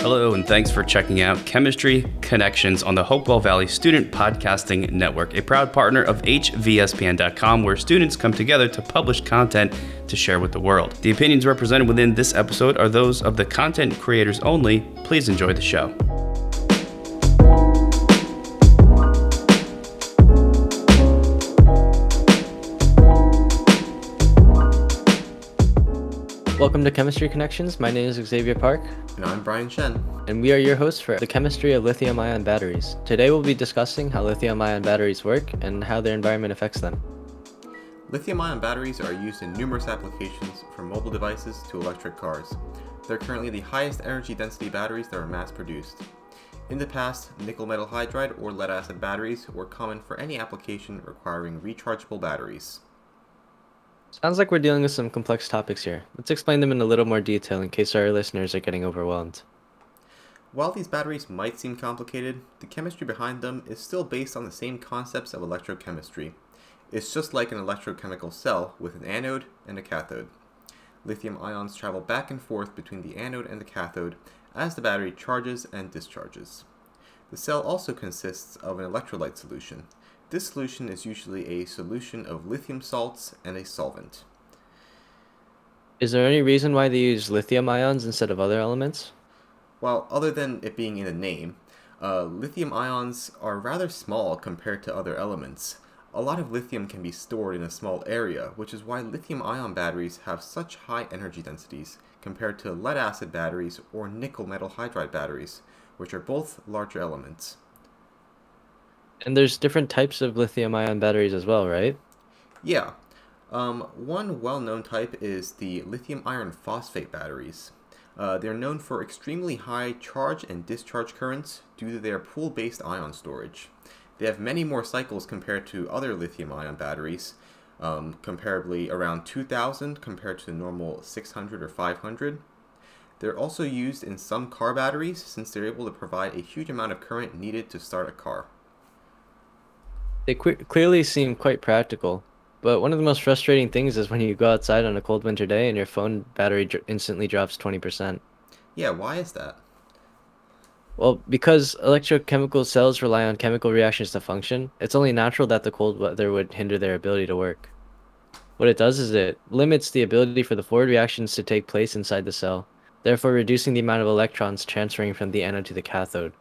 Hello, and thanks for checking out Chemistry Connections on the Hopewell Valley Student Podcasting Network, a proud partner of HVSPN.com, where students come together to publish content to share with the world. The opinions represented within this episode are those of the content creators only. Please enjoy the show. Welcome to Chemistry Connections. My name is Xavier Park, And I'm Brian Shen. and we are your hosts for the chemistry of lithium ion batteries. Today we'll be discussing how lithium ion batteries work and how their environment affects them. Lithium ion batteries are used in numerous applications from mobile devices to electric cars. They're currently the highest energy density batteries that are mass produced. In the past, nickel metal hydride or lead acid batteries were common for any application requiring rechargeable batteries. Sounds like we're dealing with some complex topics here. Let's explain them in a little more detail in case our listeners are getting overwhelmed. While these batteries might seem complicated, the chemistry behind them is still based on the same concepts of electrochemistry. It's just like an electrochemical cell with an anode and a cathode. Lithium ions travel back and forth between the anode and the cathode as the battery charges and discharges. The cell also consists of an electrolyte solution. This solution is usually a solution of lithium salts and a solvent. Is there any reason why they use lithium ions instead of other elements? While other than it being in a name, uh, lithium ions are rather small compared to other elements. A lot of lithium can be stored in a small area, which is why lithium ion batteries have such high energy densities compared to lead acid batteries or nickel metal hydride batteries, which are both larger elements. And there's different types of lithium ion batteries as well, right? Yeah. Um, one well known type is the lithium iron phosphate batteries. Uh, they're known for extremely high charge and discharge currents due to their pool based ion storage. They have many more cycles compared to other lithium ion batteries, um, comparably around 2000 compared to the normal 600 or 500. They're also used in some car batteries since they're able to provide a huge amount of current needed to start a car. They que- clearly seem quite practical, but one of the most frustrating things is when you go outside on a cold winter day and your phone battery dr- instantly drops 20%. Yeah, why is that? Well, because electrochemical cells rely on chemical reactions to function, it's only natural that the cold weather would hinder their ability to work. What it does is it limits the ability for the forward reactions to take place inside the cell, therefore reducing the amount of electrons transferring from the anode to the cathode.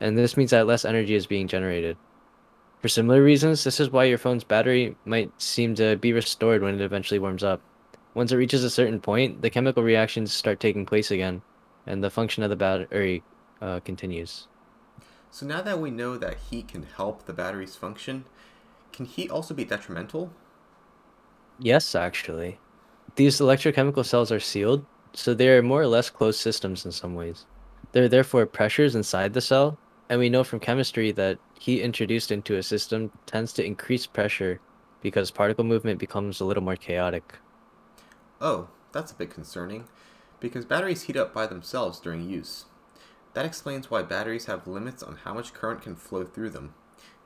And this means that less energy is being generated. For similar reasons, this is why your phone's battery might seem to be restored when it eventually warms up. Once it reaches a certain point, the chemical reactions start taking place again, and the function of the battery uh, continues. So now that we know that heat can help the battery's function, can heat also be detrimental? Yes, actually. These electrochemical cells are sealed, so they are more or less closed systems in some ways. There are therefore pressures inside the cell, and we know from chemistry that heat introduced into a system tends to increase pressure because particle movement becomes a little more chaotic. Oh, that's a bit concerning, because batteries heat up by themselves during use. That explains why batteries have limits on how much current can flow through them.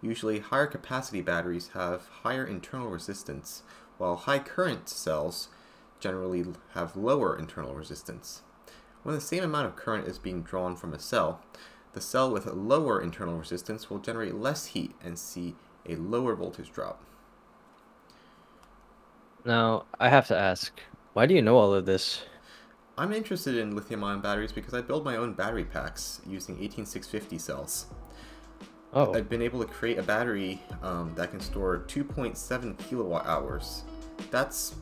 Usually, higher capacity batteries have higher internal resistance, while high current cells generally have lower internal resistance. When the same amount of current is being drawn from a cell, the cell with lower internal resistance will generate less heat and see a lower voltage drop. Now, I have to ask, why do you know all of this? I'm interested in lithium ion batteries because I build my own battery packs using 18650 cells. Oh, I've been able to create a battery um, that can store 2.7 kilowatt hours. That's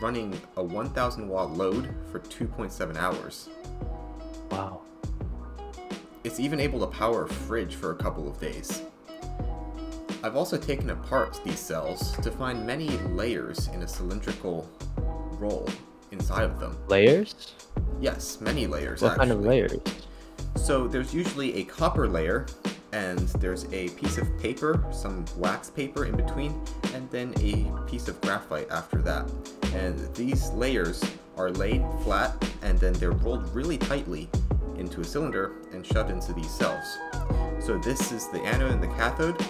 running a 1000 watt load for 2.7 hours. wow. It's even able to power a fridge for a couple of days. I've also taken apart these cells to find many layers in a cylindrical roll inside of them. Layers? Yes, many layers. What kind of layers? So there's usually a copper layer, and there's a piece of paper, some wax paper in between, and then a piece of graphite after that. And these layers are laid flat, and then they're rolled really tightly into a cylinder and shoved into these cells. So this is the anode and the cathode,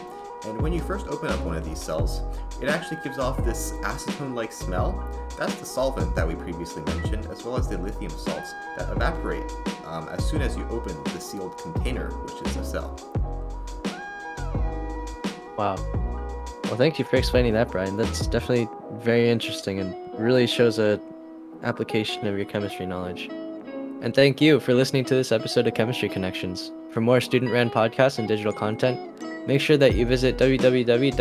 And when you first open up one of these cells, it actually gives off this acetone-like smell. That's the solvent that we previously mentioned, as well as the lithium salts that evaporate um, as soon as you open the sealed container, which is the cell. Wow. Well, thank you for explaining that, Brian. That's definitely very interesting and really shows a application of your chemistry knowledge. And thank you for listening to this episode of Chemistry Connections. For more student-ran podcasts and digital content, make sure that you visit www.hvspn.com.